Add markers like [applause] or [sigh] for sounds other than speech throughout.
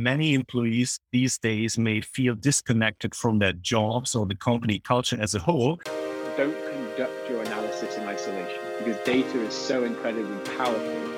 Many employees these days may feel disconnected from their jobs or the company culture as a whole. Don't conduct your analysis in isolation because data is so incredibly powerful.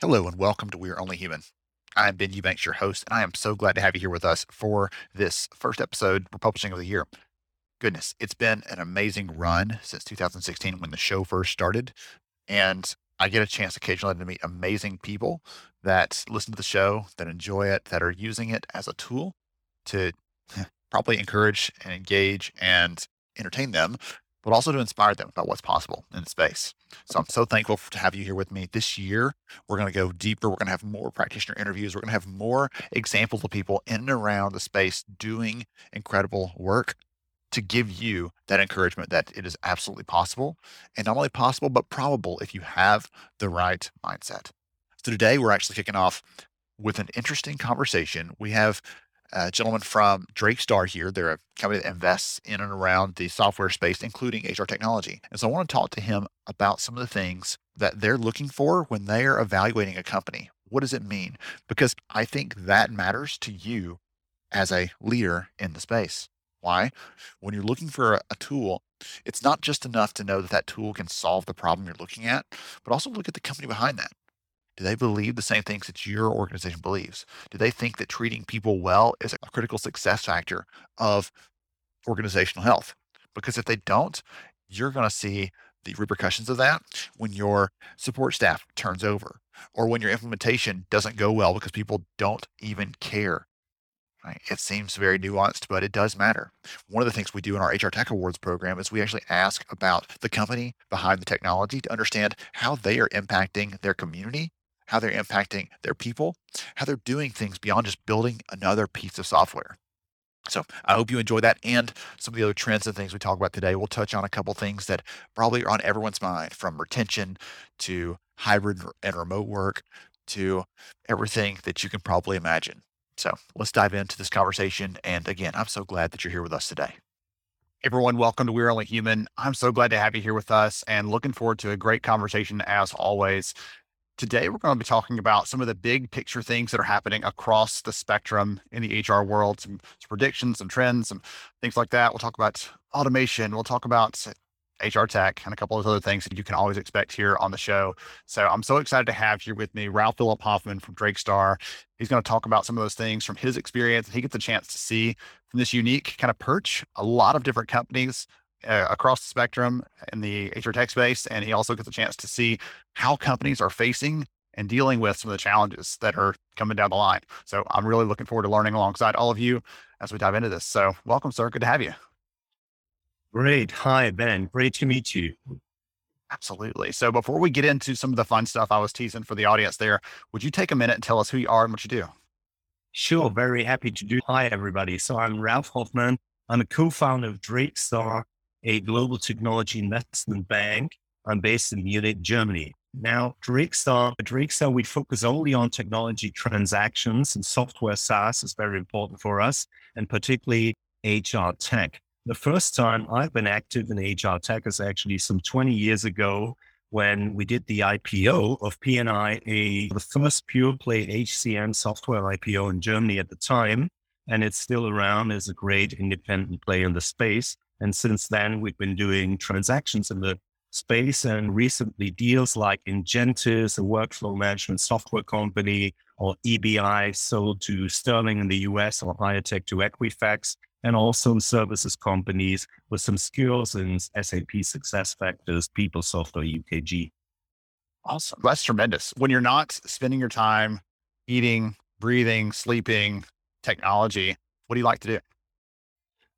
Hello and welcome to We're Only Human. I'm Ben Eubanks, your host, and I am so glad to have you here with us for this first episode we're publishing of the year. Goodness, it's been an amazing run since 2016 when the show first started. And I get a chance occasionally to meet amazing people that listen to the show, that enjoy it, that are using it as a tool to probably encourage and engage and entertain them but also to inspire them about what's possible in space. So I'm so thankful to have you here with me this year. We're going to go deeper. We're going to have more practitioner interviews. We're going to have more examples of people in and around the space doing incredible work to give you that encouragement that it is absolutely possible and not only possible, but probable if you have the right mindset. So today we're actually kicking off with an interesting conversation. We have a gentleman from Drake Star here. They're a company that invests in and around the software space, including HR technology. And so I want to talk to him about some of the things that they're looking for when they are evaluating a company. What does it mean? Because I think that matters to you as a leader in the space. Why? When you're looking for a, a tool, it's not just enough to know that that tool can solve the problem you're looking at, but also look at the company behind that. Do they believe the same things that your organization believes? Do they think that treating people well is a critical success factor of organizational health? Because if they don't, you're going to see the repercussions of that when your support staff turns over or when your implementation doesn't go well because people don't even care. Right? It seems very nuanced, but it does matter. One of the things we do in our HR Tech Awards program is we actually ask about the company behind the technology to understand how they are impacting their community how they're impacting their people, how they're doing things beyond just building another piece of software. So I hope you enjoy that and some of the other trends and things we talk about today. We'll touch on a couple things that probably are on everyone's mind from retention to hybrid and remote work to everything that you can probably imagine. So let's dive into this conversation. And again, I'm so glad that you're here with us today. Everyone, welcome to We're Only Human. I'm so glad to have you here with us and looking forward to a great conversation as always. Today, we're going to be talking about some of the big picture things that are happening across the spectrum in the HR world, some, some predictions, some trends, some things like that. We'll talk about automation. We'll talk about HR tech and a couple of other things that you can always expect here on the show. So I'm so excited to have here with me Ralph Philipp Hofmann from Drakestar. He's going to talk about some of those things from his experience. He gets a chance to see from this unique kind of perch a lot of different companies uh, across the spectrum in the HR tech space. And he also gets a chance to see how companies are facing and dealing with some of the challenges that are coming down the line. So I'm really looking forward to learning alongside all of you as we dive into this. So welcome, sir. Good to have you. Great. Hi, Ben. Great to meet you. Absolutely. So before we get into some of the fun stuff I was teasing for the audience there, would you take a minute and tell us who you are and what you do? Sure. Very happy to do. Hi, everybody. So I'm Ralph Hofmann. I'm a co-founder of Drakestar, a global technology investment bank. I'm based in Munich, Germany. Now, Drakestar, at Drakestar, we focus only on technology transactions and software SaaS is very important for us, and particularly HR tech. The first time I've been active in HR tech is actually some 20 years ago when we did the IPO of P&I, a the first pure play HCM software IPO in Germany at the time. And it's still around as a great independent player in the space. And since then, we've been doing transactions in the space and recently deals like Ingentis, a workflow management software company, or EBI sold to Sterling in the US or HIREtech to Equifax, and also services companies with some skills in SAP SuccessFactors, PeopleSoft, or UKG. Awesome. That's tremendous. When you're not spending your time eating, breathing, sleeping, technology, what do you like to do?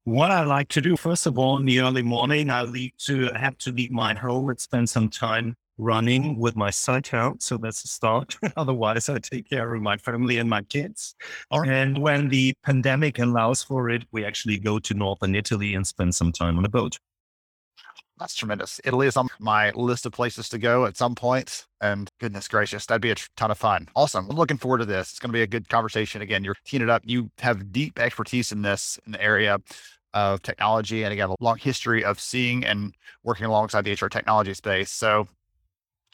What I like to do, first of all, in the early morning, I leave to I have to leave my home and spend some time running with my sight out. So that's a start. [laughs] Otherwise, I take care of my family and my kids. And when the pandemic allows for it, we actually go to northern Italy and spend some time on a boat. That's tremendous. Italy is on my list of places to go at some point. And goodness gracious, that'd be a ton of fun. Awesome. I'm looking forward to this. It's going to be a good conversation. Again, you're teeing it up. You have deep expertise in this in the area of technology and again, a long history of seeing and working alongside the HR technology space. So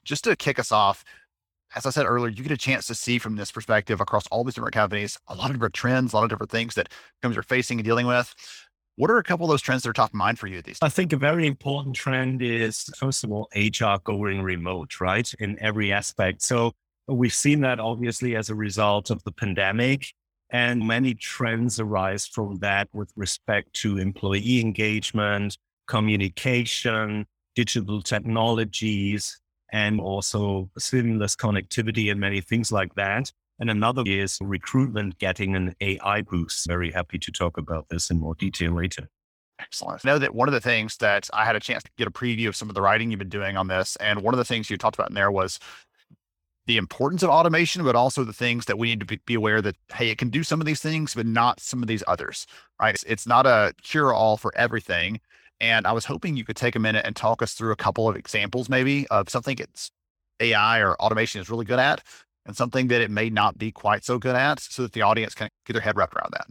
just to kick us off, as I said earlier, you get a chance to see from this perspective across all these different companies, a lot of different trends, a lot of different things that companies are facing and dealing with. What are a couple of those trends that are top of mind for you these days? I think a very important trend is, first of all, HR going remote, right? In every aspect. So we've seen that obviously as a result of the pandemic. And many trends arise from that with respect to employee engagement, communication, digital technologies, and also seamless connectivity and many things like that. And another is recruitment getting an AI boost. Very happy to talk about this in more detail later. Excellent. I know that one of the things that I had a chance to get a preview of some of the writing you've been doing on this. And one of the things you talked about in there was the importance of automation, but also the things that we need to be aware that, hey, it can do some of these things, but not some of these others, right? It's, not a cure all for everything. And I was hoping you could take a minute and talk us through a couple of examples, maybe of something it's AI or automation is really good at and something that it may not be quite so good at so that the audience can get their head wrapped around that.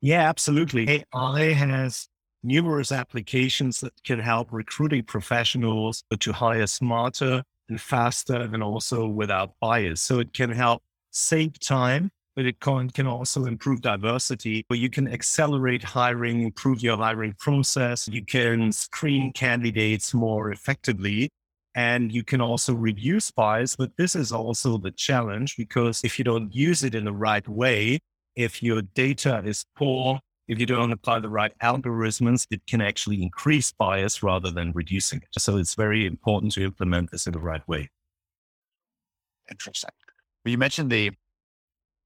Yeah, absolutely. AI has numerous applications that can help recruiting professionals to hire smarter and faster and also without bias. So it can help save time but it can, can also improve diversity where you can accelerate hiring, improve your hiring process. You can screen candidates more effectively and you can also reduce bias. But this is also the challenge because if you don't use it in the right way, if your data is poor, if you don't apply the right algorithms, it can actually increase bias rather than reducing it. So it's very important to implement this in the right way. Interesting. You mentioned the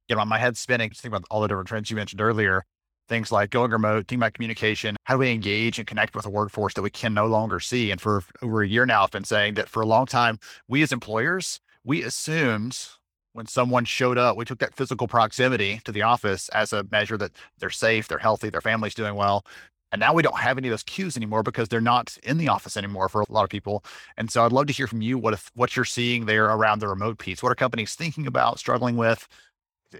you know, my head's spinning, just thinking about all the different trends you mentioned earlier. Things like going remote, thinking about communication. How do we engage and connect with a workforce that we can no longer see? And for over a year now, I've been saying that for a long time, we as employers, we assumed when someone showed up, we took that physical proximity to the office as a measure that they're safe, they're healthy, their family's doing well. And now we don't have any of those cues anymore because they're not in the office anymore for a lot of people. And so I'd love to hear from you what if, what you're seeing there around the remote piece. What are companies thinking about, struggling with?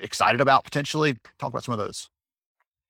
excited about potentially? Talk about some of those.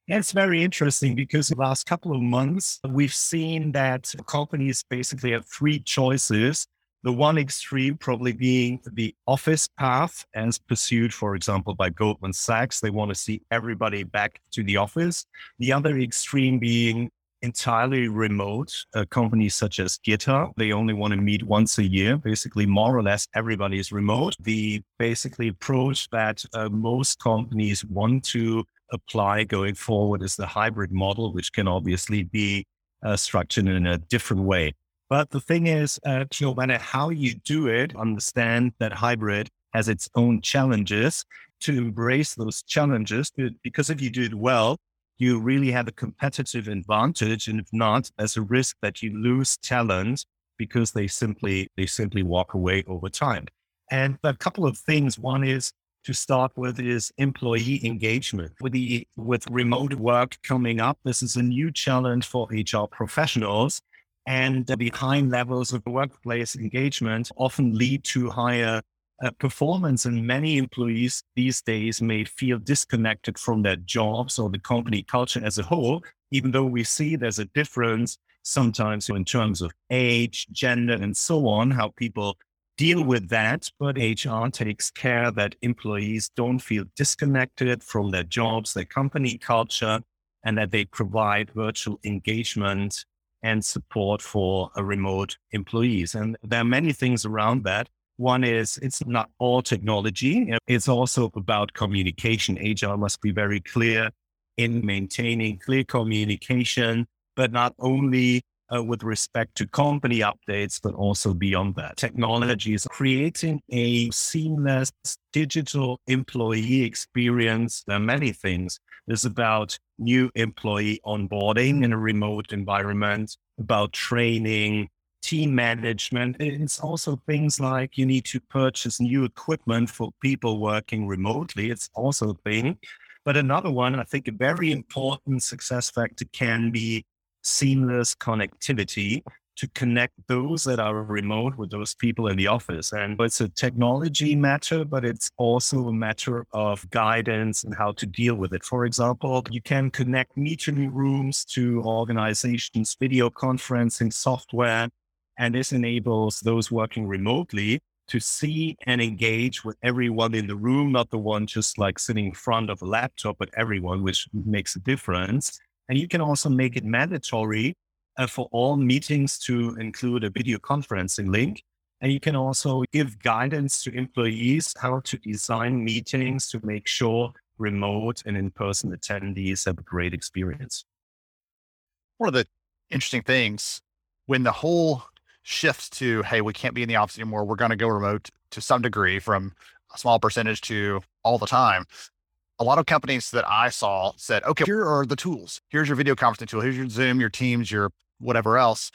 It's very interesting because the last couple of months, we've seen that companies basically have three choices. The one extreme probably being the office path as pursued, for example, by Goldman Sachs. They want to see everybody back to the office. The other extreme being entirely remote. Uh, companies such as GitHub, they only want to meet once a year. Basically, more or less, everybody is remote. The basically approach that uh, most companies want to apply going forward is the hybrid model, which can obviously be uh, structured in a different way. But the thing is, uh, no matter how you do it, understand that hybrid has its own challenges to embrace those challenges because if you do it well, you really have a competitive advantage. And if not, there's a risk that you lose talent because they simply they simply walk away over time. And a couple of things. One is to start with is employee engagement. With the with remote work coming up, this is a new challenge for HR professionals. And the high levels of workplace engagement often lead to higher uh, performance and many employees these days may feel disconnected from their jobs or the company culture as a whole, even though we see there's a difference sometimes in terms of age, gender, and so on, how people deal with that. But HR takes care that employees don't feel disconnected from their jobs, their company culture, and that they provide virtual engagement and support for remote employees. And there are many things around that. One is it's not all technology. It's also about communication. HR must be very clear in maintaining clear communication, but not only uh, with respect to company updates, but also beyond that. Technology is creating a seamless digital employee experience. There are many things. It's about new employee onboarding in a remote environment, about training, team management. It's also things like you need to purchase new equipment for people working remotely. It's also a thing. But another one, I think a very important success factor can be seamless connectivity to connect those that are remote with those people in the office. And it's a technology matter, but it's also a matter of guidance and how to deal with it. For example, you can connect meeting rooms to organizations' video conferencing software, and this enables those working remotely to see and engage with everyone in the room, not the one just like sitting in front of a laptop, but everyone, which makes a difference. And you can also make it mandatory uh, for all meetings to include a video conferencing link. And you can also give guidance to employees how to design meetings to make sure remote and in person attendees have a great experience. One of the interesting things when the whole shifts to, hey, we can't be in the office anymore, we're going to go remote to some degree from a small percentage to all the time a lot of companies that I saw said, okay, here are the tools. Here's your video conferencing tool. Here's your Zoom, your Teams, your whatever else.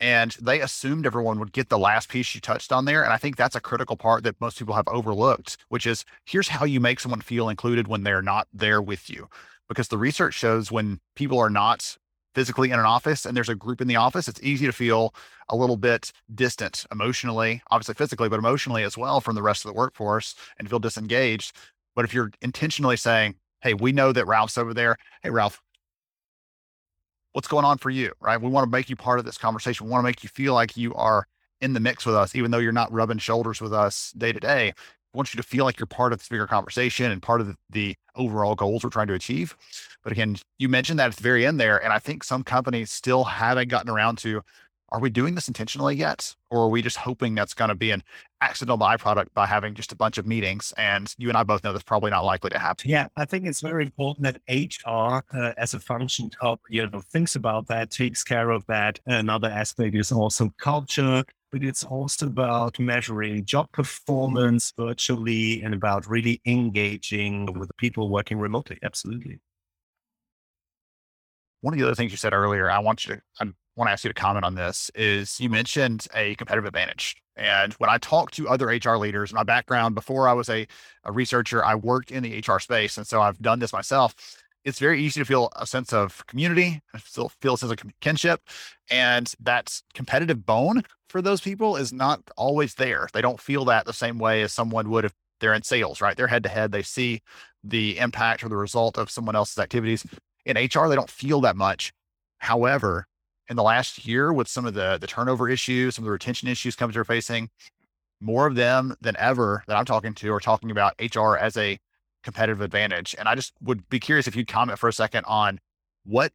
And they assumed everyone would get the last piece you touched on there. And I think that's a critical part that most people have overlooked, which is here's how you make someone feel included when they're not there with you. Because the research shows when people are not physically in an office and there's a group in the office, it's easy to feel a little bit distant emotionally, obviously physically, but emotionally as well from the rest of the workforce and feel disengaged. But if you're intentionally saying, Hey, we know that Ralph's over there. Hey, Ralph, what's going on for you? Right. We want to make you part of this conversation. We want to make you feel like you are in the mix with us, even though you're not rubbing shoulders with us day to day. I want you to feel like you're part of this bigger conversation and part of the, the overall goals we're trying to achieve. But again, you mentioned that at the very end there. And I think some companies still haven't gotten around to are we doing this intentionally yet? Or are we just hoping that's going to be an accidental byproduct by having just a bunch of meetings? And you and I both know that's probably not likely to happen. Yeah, I think it's very important that HR, uh, as a function of, you know, thinks about that, takes care of that. Another aspect is also culture, but it's also about measuring job performance virtually and about really engaging with people working remotely. Absolutely. One of the other things you said earlier, I want you to, I'm want to ask you to comment on this is you mentioned a competitive advantage. And when I talk to other HR leaders, my background before I was a, a researcher, I worked in the HR space. And so I've done this myself. It's very easy to feel a sense of community, still feel a sense of kinship. And that competitive bone for those people is not always there. They don't feel that the same way as someone would if they're in sales, right? They're head to head. They see the impact or the result of someone else's activities. In HR, they don't feel that much. However, in the last year with some of the the turnover issues, some of the retention issues companies are facing, more of them than ever that I'm talking to are talking about HR as a competitive advantage. And I just would be curious if you'd comment for a second on what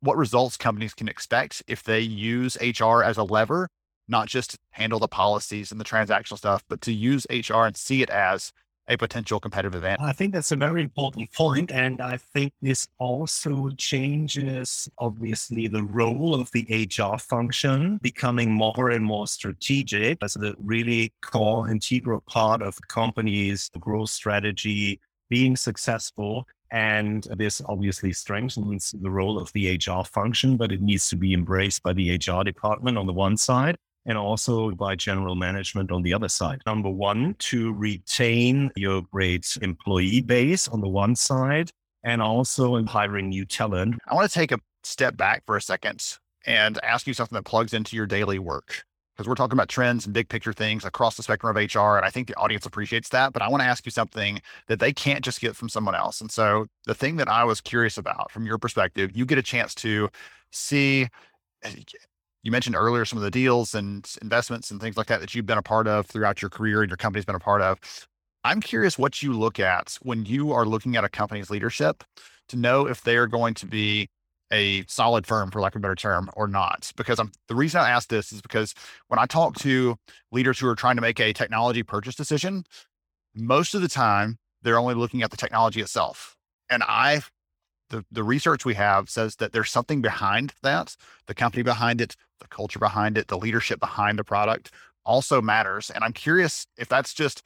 what results companies can expect if they use HR as a lever, not just handle the policies and the transactional stuff, but to use HR and see it as a potential competitive advantage. I think that's a very important point, and I think this also changes obviously the role of the HR function becoming more and more strategic as a really core integral part of the company's growth strategy being successful. And this obviously strengthens the role of the HR function, but it needs to be embraced by the HR department on the one side and also by general management on the other side. Number one, to retain your great employee base on the one side, and also in hiring new talent. I want to take a step back for a second and ask you something that plugs into your daily work. Because we're talking about trends and big picture things across the spectrum of HR. And I think the audience appreciates that. But I want to ask you something that they can't just get from someone else. And so the thing that I was curious about from your perspective, you get a chance to see you mentioned earlier some of the deals and investments and things like that that you've been a part of throughout your career and your company's been a part of. I'm curious what you look at when you are looking at a company's leadership to know if they are going to be a solid firm, for lack of a better term, or not. Because I'm the reason I ask this is because when I talk to leaders who are trying to make a technology purchase decision, most of the time they're only looking at the technology itself. And I the, the research we have says that there's something behind that the company behind it the culture behind it the leadership behind the product also matters and i'm curious if that's just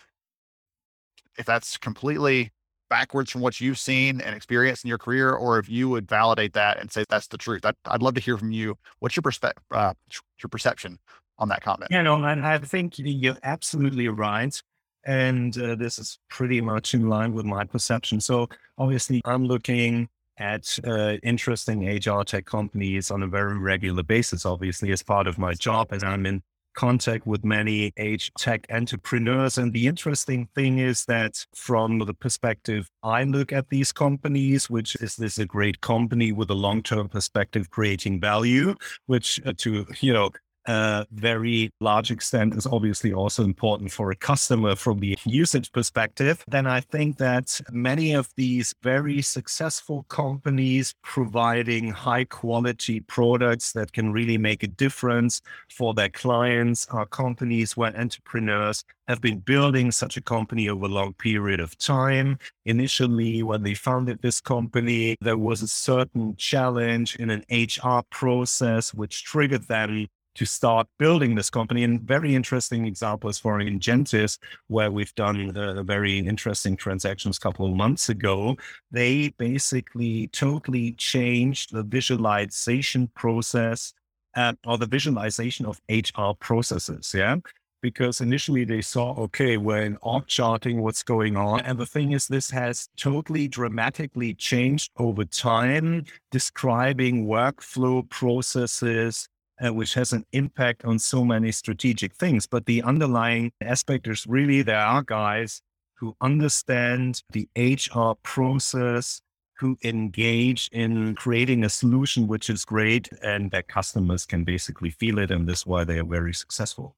if that's completely backwards from what you've seen and experienced in your career or if you would validate that and say that's the truth I'd, I'd love to hear from you what's your perspective uh, your perception on that comment. Yeah, no, and I think you're absolutely right. And uh, this is pretty much in line with my perception. So obviously, I'm looking at uh, interesting HR tech companies on a very regular basis, obviously, as part of my job. And I'm in contact with many HR tech entrepreneurs. And the interesting thing is that from the perspective I look at these companies, which is this a great company with a long term perspective creating value, which uh, to, you know, a very large extent is obviously also important for a customer from the usage perspective, then I think that many of these very successful companies providing high quality products that can really make a difference for their clients are companies where entrepreneurs have been building such a company over a long period of time. Initially, when they founded this company, there was a certain challenge in an HR process which triggered them to start building this company. And very interesting examples for Ingentis, where we've done a very interesting transactions a couple of months ago. They basically totally changed the visualization process uh, or the visualization of HR processes. Yeah. Because initially they saw, okay, we're in org charting what's going on. And the thing is, this has totally dramatically changed over time, describing workflow processes, uh, which has an impact on so many strategic things. But the underlying aspect is really there are guys who understand the HR process, who engage in creating a solution which is great, and their customers can basically feel it. And this is why they are very successful.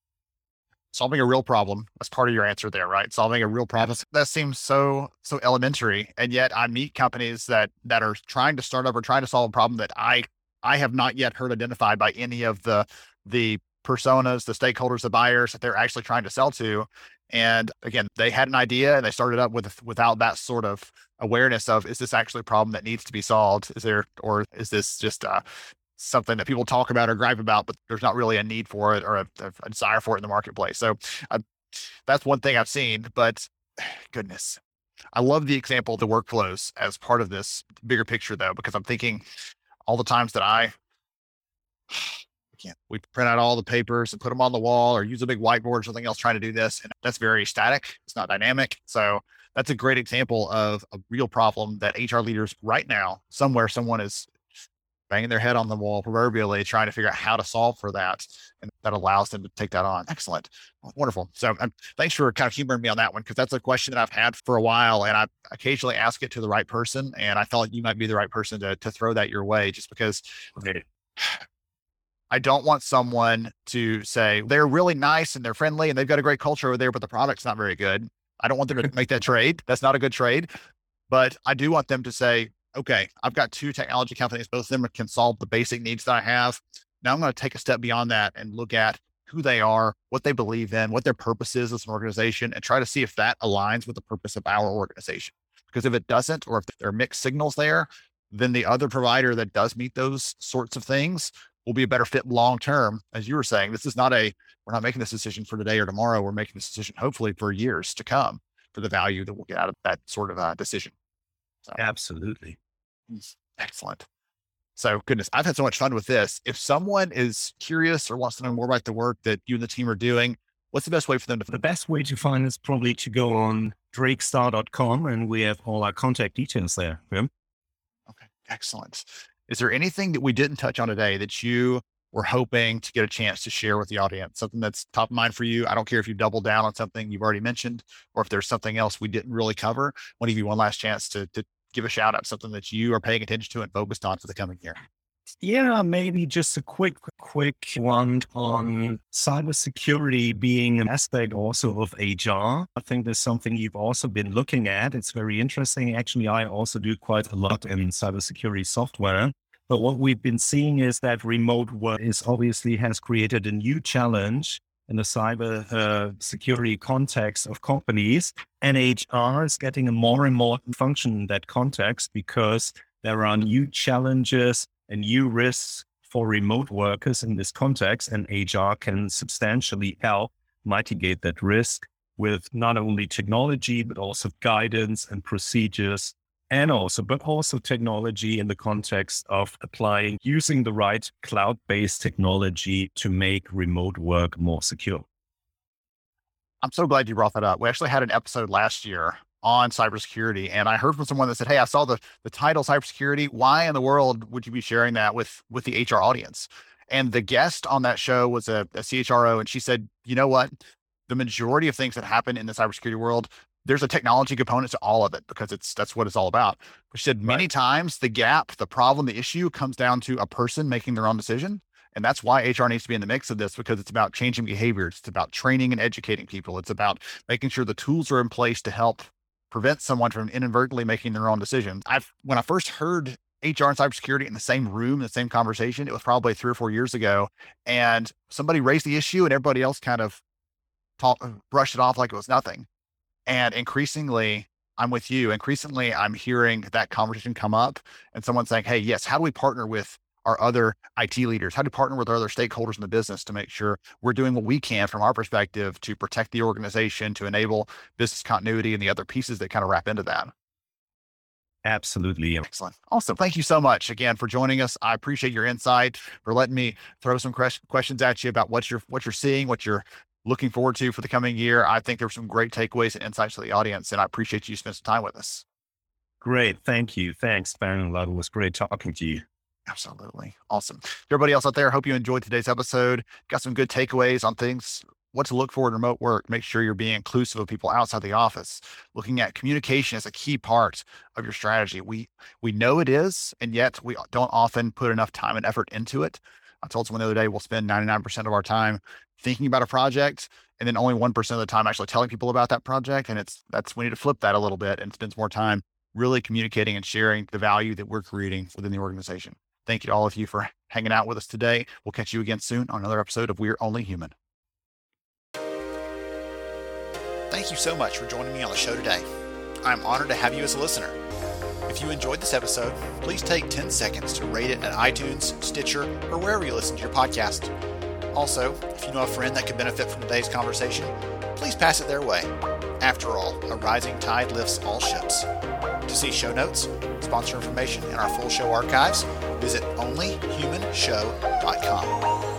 Solving a real problem. That's part of your answer there, right? Solving a real problem. That seems so so elementary. And yet I meet companies that that are trying to start up or trying to solve a problem that I I have not yet heard identified by any of the the personas, the stakeholders, the buyers that they're actually trying to sell to. And again, they had an idea and they started up with without that sort of awareness of is this actually a problem that needs to be solved? Is there or is this just uh, something that people talk about or gripe about, but there's not really a need for it or a, a desire for it in the marketplace? So uh, that's one thing I've seen. But [sighs] goodness, I love the example of the workflows as part of this bigger picture, though, because I'm thinking all the times that I, [sighs] can't, we print out all the papers and put them on the wall or use a big whiteboard or something else trying to do this. And that's very static. It's not dynamic. So that's a great example of a real problem that HR leaders right now, somewhere someone is banging their head on the wall proverbially trying to figure out how to solve for that and that allows them to take that on excellent wonderful so um, thanks for kind of humoring me on that one because that's a question that i've had for a while and i occasionally ask it to the right person and i thought you might be the right person to, to throw that your way just because I don't want someone to say they're really nice and they're friendly and they've got a great culture over there, but the product's not very good. I don't want them to [laughs] make that trade. That's not a good trade. But I do want them to say, okay, I've got two technology companies, both of them can solve the basic needs that I have. Now I'm going to take a step beyond that and look at who they are, what they believe in, what their purpose is as an organization, and try to see if that aligns with the purpose of our organization. Because if it doesn't, or if there are mixed signals there, then the other provider that does meet those sorts of things will be a better fit long term. As you were saying, this is not a, we're not making this decision for today or tomorrow. We're making this decision hopefully for years to come for the value that we'll get out of that sort of uh, decision. So. Absolutely. Excellent. So, goodness, I've had so much fun with this. If someone is curious or wants to know more about the work that you and the team are doing, what's the best way for them to? The best way to find is probably to go on drakestar.com and we have all our contact details there. Yeah. Okay, excellent. Is there anything that we didn't touch on today that you were hoping to get a chance to share with the audience? Something that's top of mind for you? I don't care if you double down on something you've already mentioned or if there's something else we didn't really cover. I want to give you one last chance to, to give a shout out something that you are paying attention to and focused on for the coming year? Yeah, maybe just a quick, quick one on cybersecurity being an aspect also of HR. I think there's something you've also been looking at. It's very interesting. Actually, I also do quite a lot in cybersecurity software. But what we've been seeing is that remote work is obviously has created a new challenge in the cyber uh, security context of companies. And HR is getting a more and more function in that context because there are new challenges and new risks for remote workers in this context. And HR can substantially help mitigate that risk with not only technology, but also guidance and procedures and also, but also technology in the context of applying, using the right cloud based technology to make remote work more secure. I'm so glad you brought that up. We actually had an episode last year on cybersecurity, and I heard from someone that said, "Hey, I saw the the title cybersecurity. Why in the world would you be sharing that with with the HR audience?" And the guest on that show was a, a CHRO, and she said, "You know what? The majority of things that happen in the cybersecurity world there's a technology component to all of it because it's that's what it's all about. She said many right. times the gap, the problem, the issue comes down to a person making their own decision. And that's why HR needs to be in the mix of this because it's about changing behaviors. It's about training and educating people. It's about making sure the tools are in place to help prevent someone from inadvertently making their own decisions. I've when I first heard HR and cybersecurity in the same room, the same conversation, it was probably three or four years ago. And somebody raised the issue and everybody else kind of talk, brushed it off like it was nothing. And increasingly, I'm with you. Increasingly, I'm hearing that conversation come up and someone saying, Hey, yes, how do we partner with our other IT leaders? How do we partner with our other stakeholders in the business to make sure we're doing what we can from our perspective to protect the organization, to enable business continuity and the other pieces that kind of wrap into that? Absolutely. Excellent. Awesome. Thank you so much again for joining us. I appreciate your insight for letting me throw some questions at you about what you're what you're seeing, what you're looking forward to for the coming year. I think there were some great takeaways and insights to the audience, and I appreciate you spending some time with us. Great. Thank you. Thanks, Baron. Love it It was great talking to you. Absolutely. Awesome. Everybody else out there, hope you enjoyed today's episode. Got some good takeaways on things, what to look for in remote work. Make sure you're being inclusive of people outside the office. Looking at communication as a key part of your strategy. We we know it is, and yet we don't often put enough time and effort into it. I told someone the other day we'll spend 99% of our time thinking about a project and then only 1% of the time actually telling people about that project. And it's that's we need to flip that a little bit and spend more time really communicating and sharing the value that we're creating within the organization. Thank you to all of you for hanging out with us today. We'll catch you again soon on another episode of We're Only Human. Thank you so much for joining me on the show today. I'm honored to have you as a listener. If you enjoyed this episode, please take 10 seconds to rate it at iTunes, Stitcher, or wherever you listen to your podcast. Also, if you know a friend that could benefit from today's conversation, please pass it their way. After all, a rising tide lifts all ships. To see show notes, sponsor information, and our full show archives, visit onlyhumanshow.com.